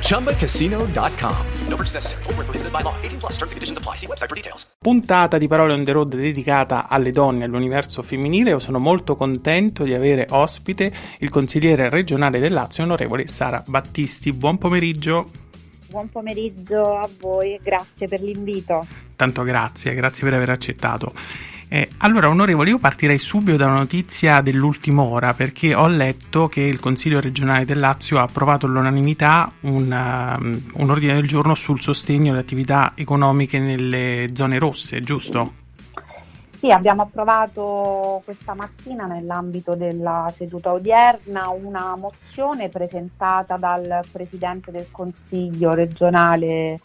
ChumbaCasino.com. No purchase necessary. Full prohibited by law. 18 plus terms and conditions apply. See website for details. Puntata di Parole on the Road dedicata alle donne e all'universo femminile. Io sono molto contento di avere ospite il consigliere regionale del Lazio, onorevole Sara Battisti. Buon pomeriggio. Buon pomeriggio a voi grazie per l'invito. Tanto grazie, grazie per aver accettato. Eh, allora, onorevole, io partirei subito da una notizia dell'ultima ora perché ho letto che il Consiglio regionale del Lazio ha approvato all'unanimità un, um, un ordine del giorno sul sostegno alle attività economiche nelle zone rosse, giusto? Sì, abbiamo approvato questa mattina nell'ambito della seduta odierna una mozione presentata dal Presidente del Consiglio regionale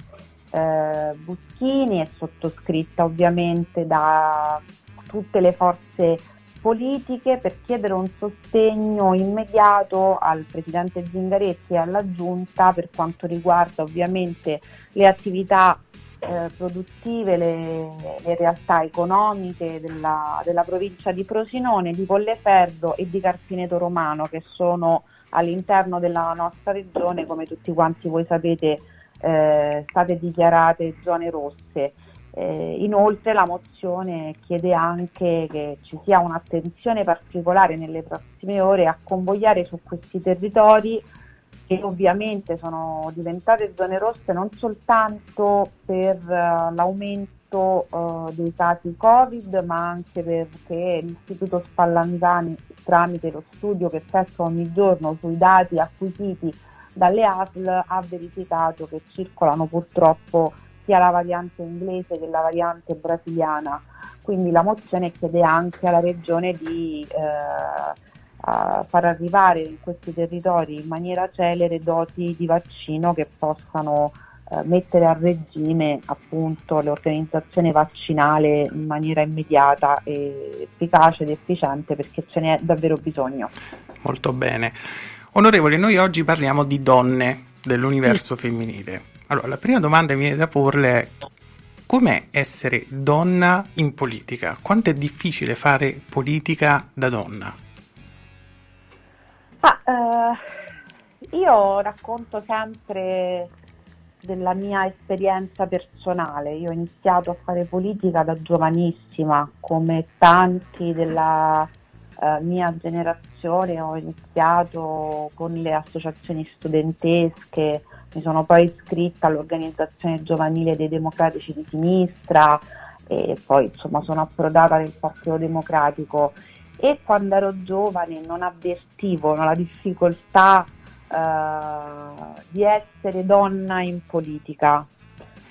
eh, Buschini e sottoscritta ovviamente da tutte le forze politiche per chiedere un sostegno immediato al Presidente Zingaretti e alla Giunta per quanto riguarda ovviamente le attività eh, produttive, le, le, realtà economiche della, della, provincia di Frosinone, di Colleferro e di Carpineto Romano che sono all'interno della nostra regione, come tutti quanti voi sapete, eh, state dichiarate zone rosse. Eh, inoltre la mozione chiede anche che ci sia un'attenzione particolare nelle prossime ore a convogliare su questi territori che ovviamente sono diventate zone rosse non soltanto per uh, l'aumento uh, dei casi Covid, ma anche perché l'Istituto Spallanzani tramite lo studio che effettua ogni giorno sui dati acquisiti dalle ASL ha verificato che circolano purtroppo sia la variante inglese che la variante brasiliana. Quindi la mozione chiede anche alla Regione di eh, far arrivare in questi territori in maniera celere doti di vaccino che possano eh, mettere a regime appunto l'organizzazione vaccinale in maniera immediata efficace ed efficiente perché ce n'è davvero bisogno. Molto bene. Onorevole, noi oggi parliamo di donne dell'universo femminile. Allora, la prima domanda che mi viene da porle è com'è essere donna in politica? Quanto è difficile fare politica da donna? Ah, eh, io racconto sempre della mia esperienza personale. Io ho iniziato a fare politica da giovanissima, come tanti della eh, mia generazione. Ho iniziato con le associazioni studentesche, mi sono poi iscritta all'organizzazione giovanile dei democratici di sinistra e poi insomma sono approdata nel Partito Democratico e quando ero giovane non avvertivo la difficoltà uh, di essere donna in politica.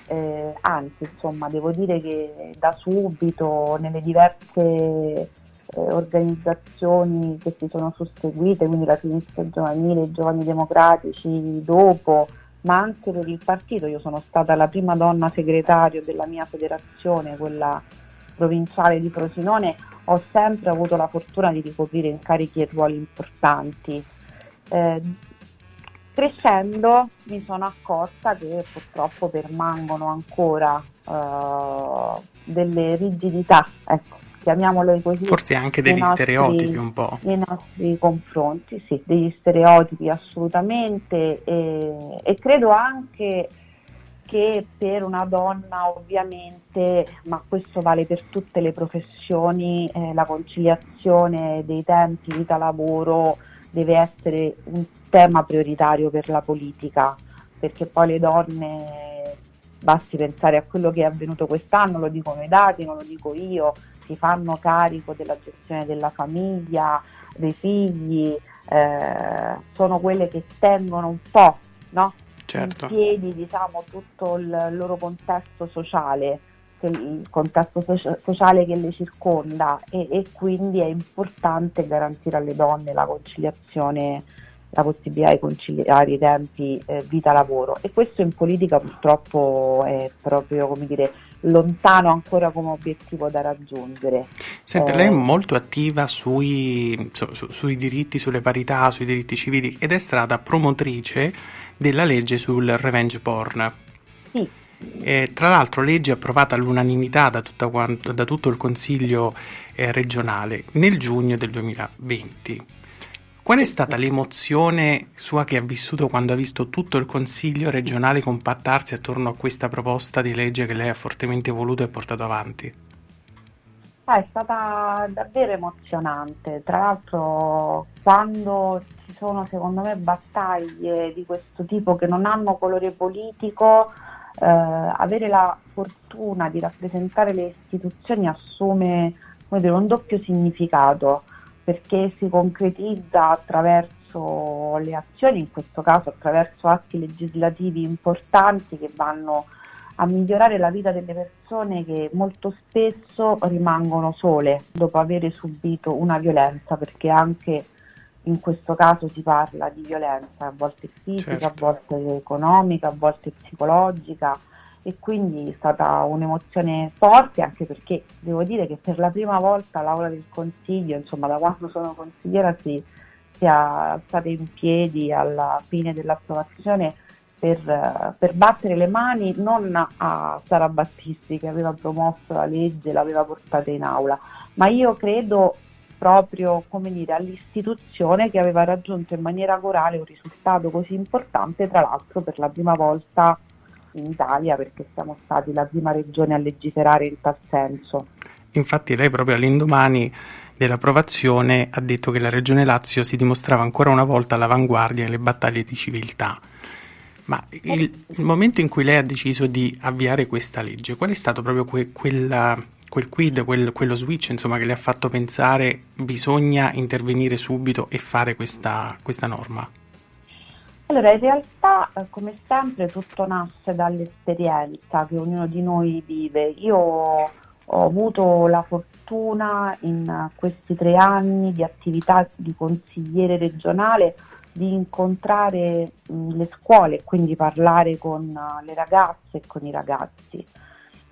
Eh, anzi, insomma, devo dire che da subito nelle diverse eh, organizzazioni che si sono susseguite, quindi la sinistra giovanile, i giovani democratici, dopo, ma anche per il partito, io sono stata la prima donna segretario della mia federazione, quella provinciale di Frosinone, ho sempre avuto la fortuna di ricoprire incarichi e ruoli importanti. Eh, crescendo mi sono accorta che purtroppo permangono ancora uh, delle rigidità, ecco, chiamiamole così. Forse anche degli nostri, stereotipi un po'. Nei nostri confronti, sì, degli stereotipi assolutamente e, e credo anche che per una donna ovviamente, ma questo vale per tutte le professioni, eh, la conciliazione dei tempi vita-lavoro deve essere un tema prioritario per la politica, perché poi le donne, basti pensare a quello che è avvenuto quest'anno, lo dicono i dati, non lo dico io, si fanno carico della gestione della famiglia, dei figli, eh, sono quelle che tengono un po' no? certo. in piedi diciamo, tutto il loro contesto sociale, il contesto sociale che le circonda e, e, quindi è importante garantire alle donne la conciliazione, la possibilità di conciliare i tempi eh, vita-lavoro e questo in politica purtroppo è proprio come dire lontano ancora come obiettivo da raggiungere. Senti, eh, lei è molto attiva sui, su, su, sui diritti, sulle parità, sui diritti civili ed è stata promotrice della legge sul revenge porn. Sì. E, tra l'altro legge approvata all'unanimità da, quanto, da tutto il Consiglio eh, regionale nel giugno del 2020. Qual è stata l'emozione sua che ha vissuto quando ha visto tutto il Consiglio regionale compattarsi attorno a questa proposta di legge che lei ha fortemente voluto e portato avanti? Ah, è stata davvero emozionante. Tra l'altro, quando ci sono, secondo me, battaglie di questo tipo che non hanno colore politico, eh, avere la fortuna di rappresentare le istituzioni assume dire, un doppio significato perché si concretizza attraverso le azioni, in questo caso attraverso atti legislativi importanti che vanno a migliorare la vita delle persone che molto spesso rimangono sole dopo aver subito una violenza, perché anche in questo caso si parla di violenza, a volte fisica, certo. a volte economica, a volte psicologica e quindi è stata un'emozione forte anche perché devo dire che per la prima volta l'aula del consiglio, insomma da quando sono consigliera si, si è in piedi alla fine dell'approvazione per, per, battere le mani non a Sara Battisti che aveva promosso la legge, l'aveva portata in aula, ma io credo proprio come dire, all'istituzione che aveva raggiunto in maniera corale un risultato così importante, tra l'altro per la prima volta in Italia perché siamo stati la prima regione a legiferare in tal senso. Infatti lei proprio all'indomani dell'approvazione ha detto che la regione Lazio si dimostrava ancora una volta all'avanguardia nelle battaglie di civiltà. Ma il, il, momento in cui lei ha deciso di avviare questa legge, qual è stato proprio que, quella, quel quid, quel, quello switch insomma, che le ha fatto pensare bisogna intervenire subito e fare questa, questa norma? Allora, in realtà, eh, come sempre, tutto nasce dall'esperienza che ognuno di noi vive. Io ho avuto la fortuna in questi tre anni di attività di consigliere regionale di incontrare mh, le scuole e quindi parlare con uh, le ragazze e con i ragazzi.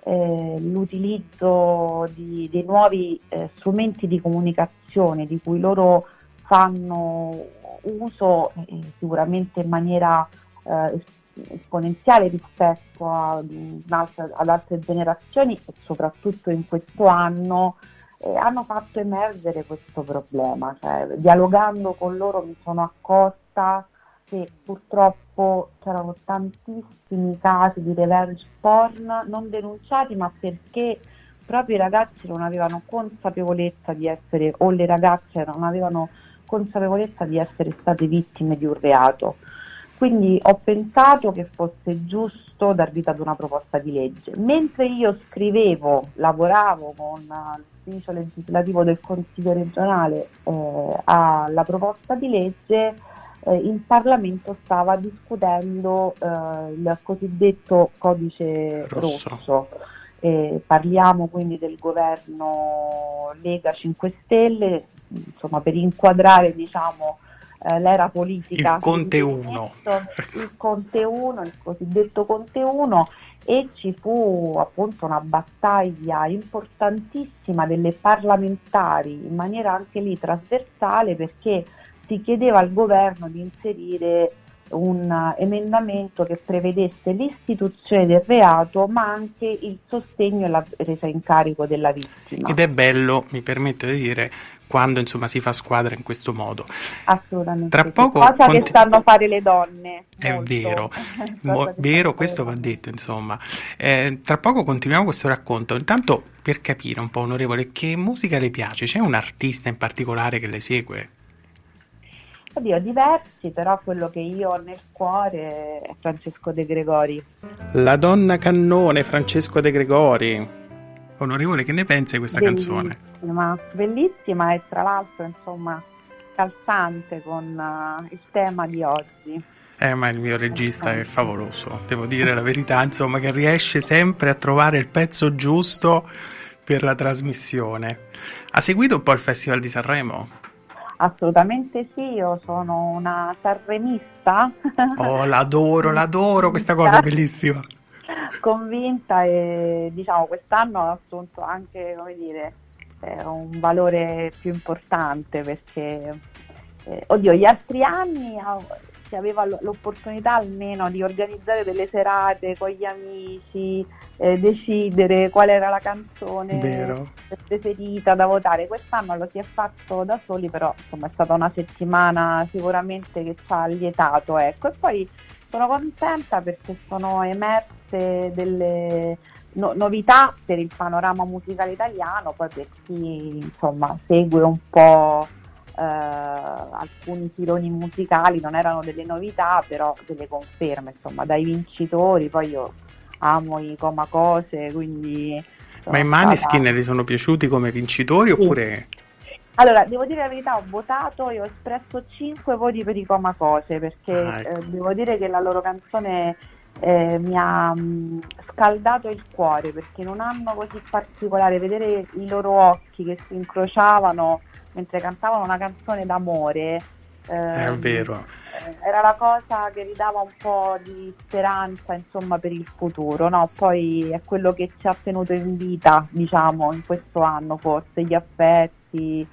Eh, l'utilizzo di, dei nuovi eh, strumenti di comunicazione di cui loro fanno uso eh, sicuramente in maniera eh, esponenziale rispetto a, ad altre generazioni e soprattutto in questo anno eh, hanno fatto emergere questo problema. Cioè, dialogando con loro mi sono accorta che purtroppo c'erano tantissimi casi di revenge porn non denunciati ma perché proprio i ragazzi non avevano consapevolezza di essere o le ragazze non avevano consapevolezza di essere state vittime di un reato. Quindi ho pensato che fosse giusto dar vita ad una proposta di legge. Mentre io scrivevo, lavoravo con l'ufficio legislativo del Consiglio regionale eh, alla proposta di legge, eh, il Parlamento stava discutendo eh, il cosiddetto codice rosso. rosso. parliamo quindi del governo Lega 5 Stelle, insomma, per inquadrare diciamo, eh, l'era politica. Il Conte 1. Il Conte 1, il cosiddetto Conte 1 e ci fu appunto una battaglia importantissima delle parlamentari in maniera anche lì trasversale perché si chiedeva al governo di inserire un emendamento che prevedesse l'istituzione del reato ma anche il sostegno e la presa in carico della vittima. Ed è bello, mi permetto di dire, quando insomma si fa squadra in questo modo. Assolutamente. Tra poco cosa cont- che sanno fare le donne. È molto. vero, Mo- vero, questo va detto insomma. Eh, tra poco continuiamo questo racconto. Intanto per capire un po', onorevole, che musica le piace? C'è un artista in particolare che le segue? Oddio, diversi, però quello che io ho nel cuore è Francesco De Gregori. La donna cannone Francesco De Gregori. Onorevole, che ne pensa di questa bellissima, canzone? Bellissima e tra l'altro, insomma, calzante con uh, il tema di oggi. Eh, ma il mio regista è favoloso, devo dire la verità, insomma, che riesce sempre a trovare il pezzo giusto per la trasmissione. Ha seguito un po' il Festival di Sanremo? Assolutamente sì, io sono una sanremista. Oh, l'adoro, l'adoro, questa cosa è bellissima. convinta e diciamo quest'anno ha assunto anche come dire, eh, un valore più importante perché eh, oddio gli altri anni si aveva l'opportunità almeno di organizzare delle serate con gli amici, eh, decidere qual era la canzone Vero. preferita da votare. Quest'anno lo si è fatto da soli, però insomma è stata una settimana sicuramente che ci ha lietato. Ecco. E poi sono contenta perché sono emerse delle no- novità per il panorama musicale italiano, poi per chi insomma segue un po' alcuni filoni musicali, non erano delle novità, però delle conferme, insomma, dai vincitori, poi io amo i coma cose, quindi... Ma i Maneskin stata... le sono piaciuti come vincitori sì. oppure... Allora, devo dire la verità, ho votato e ho espresso 5 voti per i Coma Cose perché ah, ecco. eh, devo dire che la loro canzone eh, mi ha mh, mm, scaldato il cuore perché in un anno così particolare vedere i loro occhi che si incrociavano mentre cantavano una canzone d'amore eh, è vero eh, era la cosa che ridava un po' di speranza insomma per il futuro no? poi è quello che ci ha tenuto in vita diciamo in questo anno forse gli affetti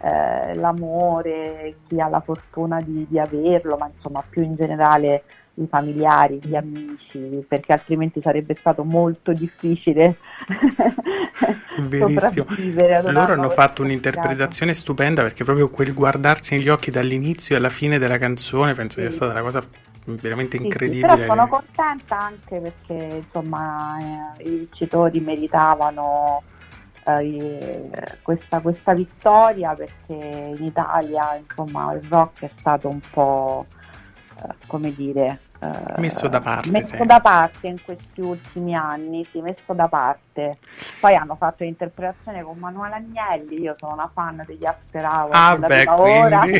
eh, l'amore chi ha la fortuna di, di averlo ma insomma più in generale i familiari, gli amici, perché altrimenti sarebbe stato molto difficile sopravvivere. Loro hanno fatto un'interpretazione stupenda perché proprio quel guardarsi negli occhi dall'inizio alla fine della canzone penso sì. sia stata una cosa veramente sì, incredibile. Sì, però sono contenta anche perché insomma eh, i vincitori meritavano eh, questa, questa vittoria perché in Italia insomma il rock è stato un po' Eh, come dire, messo da parte. Messo da parte in questi ultimi anni, sì, messo da parte. Poi hanno fatto l'interpretazione con Manuela Agnelli, io sono una fan degli After Hours ah, beh, ora.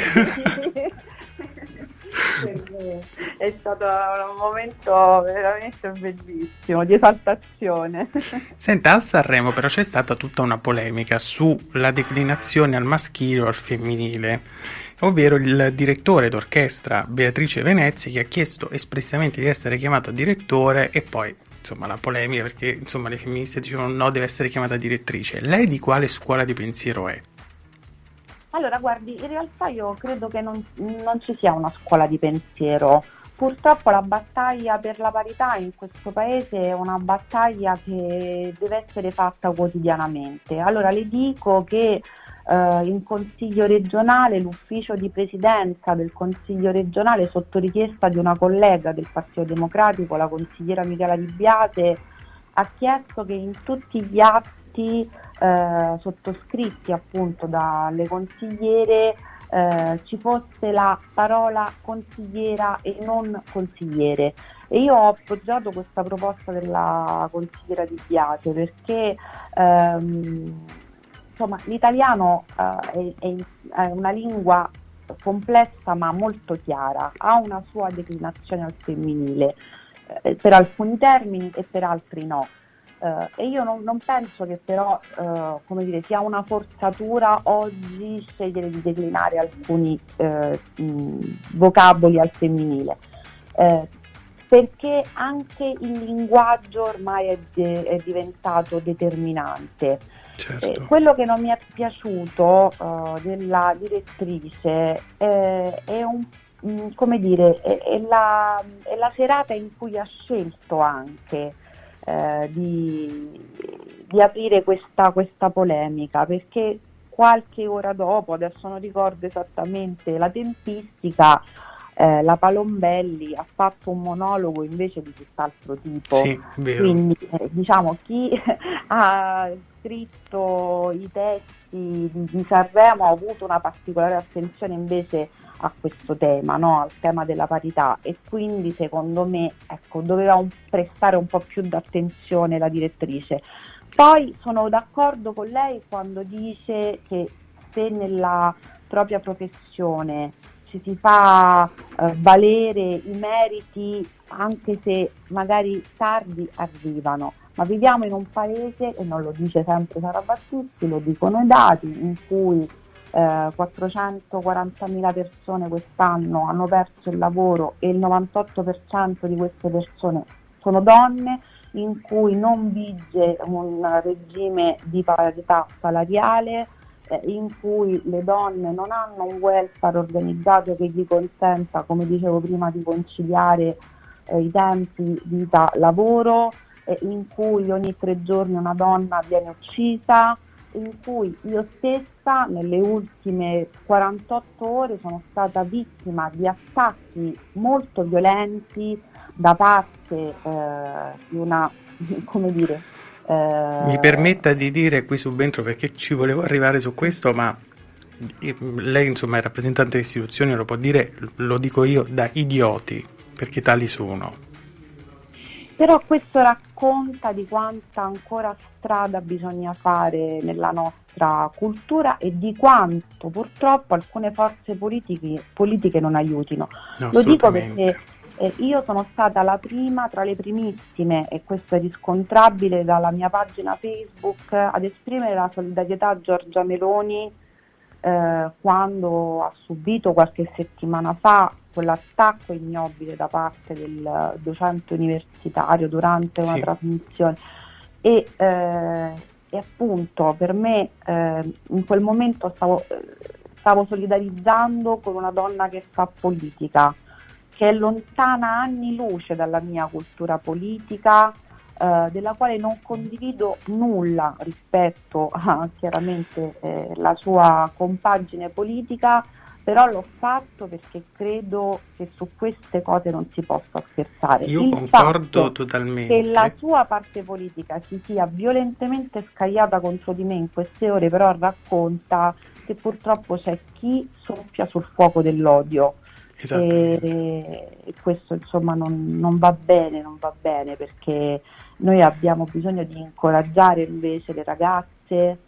è stato un momento veramente bellissimo di esaltazione. Senta, al Sanremo però c'è stata tutta una polemica sulla declinazione al maschile o al femminile ovvero il direttore d'orchestra Beatrice Venezia che ha chiesto espressamente di essere chiamato direttore e poi insomma la polemica perché insomma le femministe dicevano no deve essere chiamata direttrice. Lei di quale scuola di pensiero è? Allora guardi, in realtà io credo che non, non ci sia una scuola di pensiero. Purtroppo la battaglia per la parità in questo paese è una battaglia che deve essere fatta quotidianamente. Allora le dico che eh, in Consiglio regionale l'ufficio di presidenza del Consiglio regionale sotto richiesta di una collega del Partito Democratico, la consigliera Michela Di Biase, ha chiesto che in tutti gli atti eh, sottoscritti appunto dalle consigliere eh, ci fosse la parola consigliera e non consigliere. E io ho appoggiato questa proposta della consigliera Di Biase perché ehm, insomma, l'italiano eh, è, è, una lingua complessa ma molto chiara, ha una sua declinazione al femminile, eh, per alcuni termini e per altri no. Uh, e io non, non, penso che però uh, come dire, sia una forzatura oggi scegliere di declinare alcuni uh, mh, vocaboli al femminile, perché anche il linguaggio ormai è, de- è diventato determinante. Certo. Eh, quello che non mi è piaciuto uh, della direttrice eh, è un mm, come dire, è, è, la, è, la, serata in cui ha scelto anche eh, di, di, aprire questa, questa, polemica, perché qualche ora dopo, adesso non ricordo esattamente la tempistica, eh, la Palombelli ha fatto un monologo invece di tutt'altro tipo. Sì, Quindi eh, diciamo chi ha scritto i testi di Sanremo ha avuto una particolare attenzione invece a questo tema, no? al tema della parità e quindi secondo me ecco, doveva un, prestare un po' più d'attenzione la direttrice. Poi sono d'accordo con lei quando dice che se nella propria professione ci si fa valere i meriti anche se magari tardi arrivano, ma viviamo in un paese, e non lo dice sempre Sara Battisti, lo dicono i dati, in cui eh, 440.000 persone quest'anno hanno perso il lavoro e il 98% di queste persone sono donne in cui non vige un regime di parità salariale, eh, in cui le donne non hanno un welfare organizzato che gli consenta, come dicevo prima, di conciliare eh, i tempi vita-lavoro, eh, in cui ogni tre giorni una donna viene uccisa, in cui io stessa nelle ultime 48 ore sono stata vittima di attacchi molto violenti da parte eh, di una, come dire... Eh... Mi permetta di dire qui subentro perché ci volevo arrivare su questo, ma lei insomma è rappresentante di istituzioni, lo può dire, lo dico io, da idioti, perché tali sono. Però questo racconta di quanta ancora strada bisogna fare nella nostra cultura e di quanto purtroppo alcune forze politiche, politiche non aiutino. No, Lo dico perché eh, io sono stata la prima, tra le primissime, e questo è riscontrabile dalla mia pagina Facebook, ad esprimere la solidarietà a Giorgia Meloni eh, quando ha subito qualche settimana fa quell'attacco ignobile da parte del docente universitario durante una sì. trasmissione e, eh, e, appunto per me eh, in quel momento stavo, stavo solidarizzando con una donna che fa politica, che è lontana anni luce dalla mia cultura politica, eh, della quale non condivido nulla rispetto a chiaramente eh, la sua compagine politica, però l'ho fatto perché credo che su queste cose non si possa scherzare. Io Il concordo totalmente. Che la sua parte politica si sia violentemente scagliata contro di me in queste ore, però racconta che purtroppo c'è chi soffia sul fuoco dell'odio. E, e questo insomma non, non va bene, non va bene perché noi abbiamo bisogno di incoraggiare invece le ragazze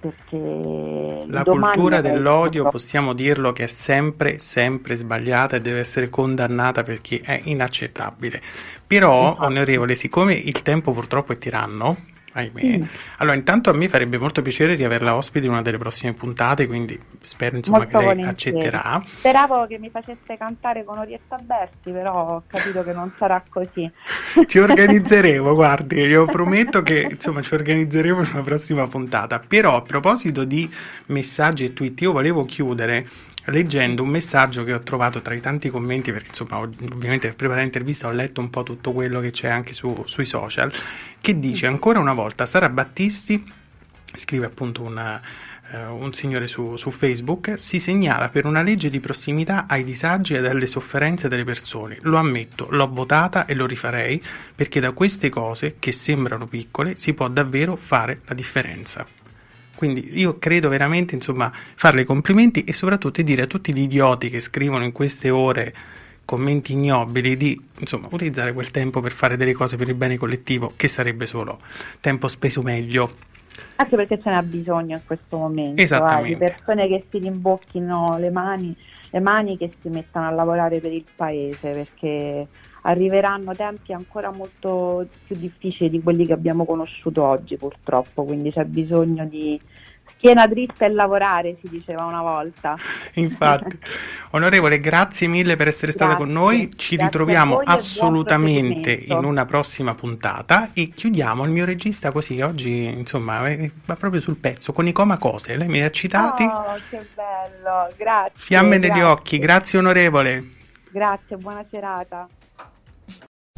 perché la cultura dell'odio possiamo dirlo che è sempre sempre sbagliata e deve essere condannata perché è inaccettabile però esatto. onorevole siccome il tempo purtroppo è tiranno ahimè. Mm. Allora, intanto a me farebbe molto piacere di averla ospite in una delle prossime puntate, quindi spero insomma molto che lei volentieri. accetterà. Speravo che mi facesse cantare con Orietta Berti, però ho capito che non sarà così. Ci organizzeremo, guardi, io prometto che insomma ci organizzeremo in una prossima puntata. Però a proposito di messaggi e tweet, io volevo chiudere leggendo un messaggio che ho trovato tra i tanti commenti, perché insomma ovviamente per preparare l'intervista ho letto un po' tutto quello che c'è anche su, sui social, che dice ancora una volta Sara Battisti, scrive appunto una, uh, un signore su, su, Facebook, si segnala per una legge di prossimità ai disagi e alle sofferenze delle persone. Lo ammetto, l'ho votata e lo rifarei perché da queste cose, che sembrano piccole, si può davvero fare la differenza. Quindi io credo veramente, insomma, farle i complimenti e soprattutto dire a tutti gli idioti che scrivono in queste ore commenti ignobili di insomma, utilizzare quel tempo per fare delle cose per il bene collettivo, che sarebbe solo tempo speso meglio. Anche perché ce n'è bisogno in questo momento, eh, di persone che si rimbocchino le mani, le mani che si mettano a lavorare per il paese, perché arriveranno tempi ancora molto più difficili di quelli che abbiamo conosciuto oggi purtroppo, quindi c'è bisogno di schiena dritta e lavorare, si diceva una volta. Infatti, onorevole, grazie mille per essere grazie. stata con noi, ci grazie ritroviamo assolutamente in una prossima puntata e chiudiamo il mio regista così oggi, insomma, eh, va proprio sul pezzo, con i coma cose, lei mi ha citati. Oh, che bello, grazie. Fiamme grazie. negli occhi, grazie onorevole. Grazie, buona serata.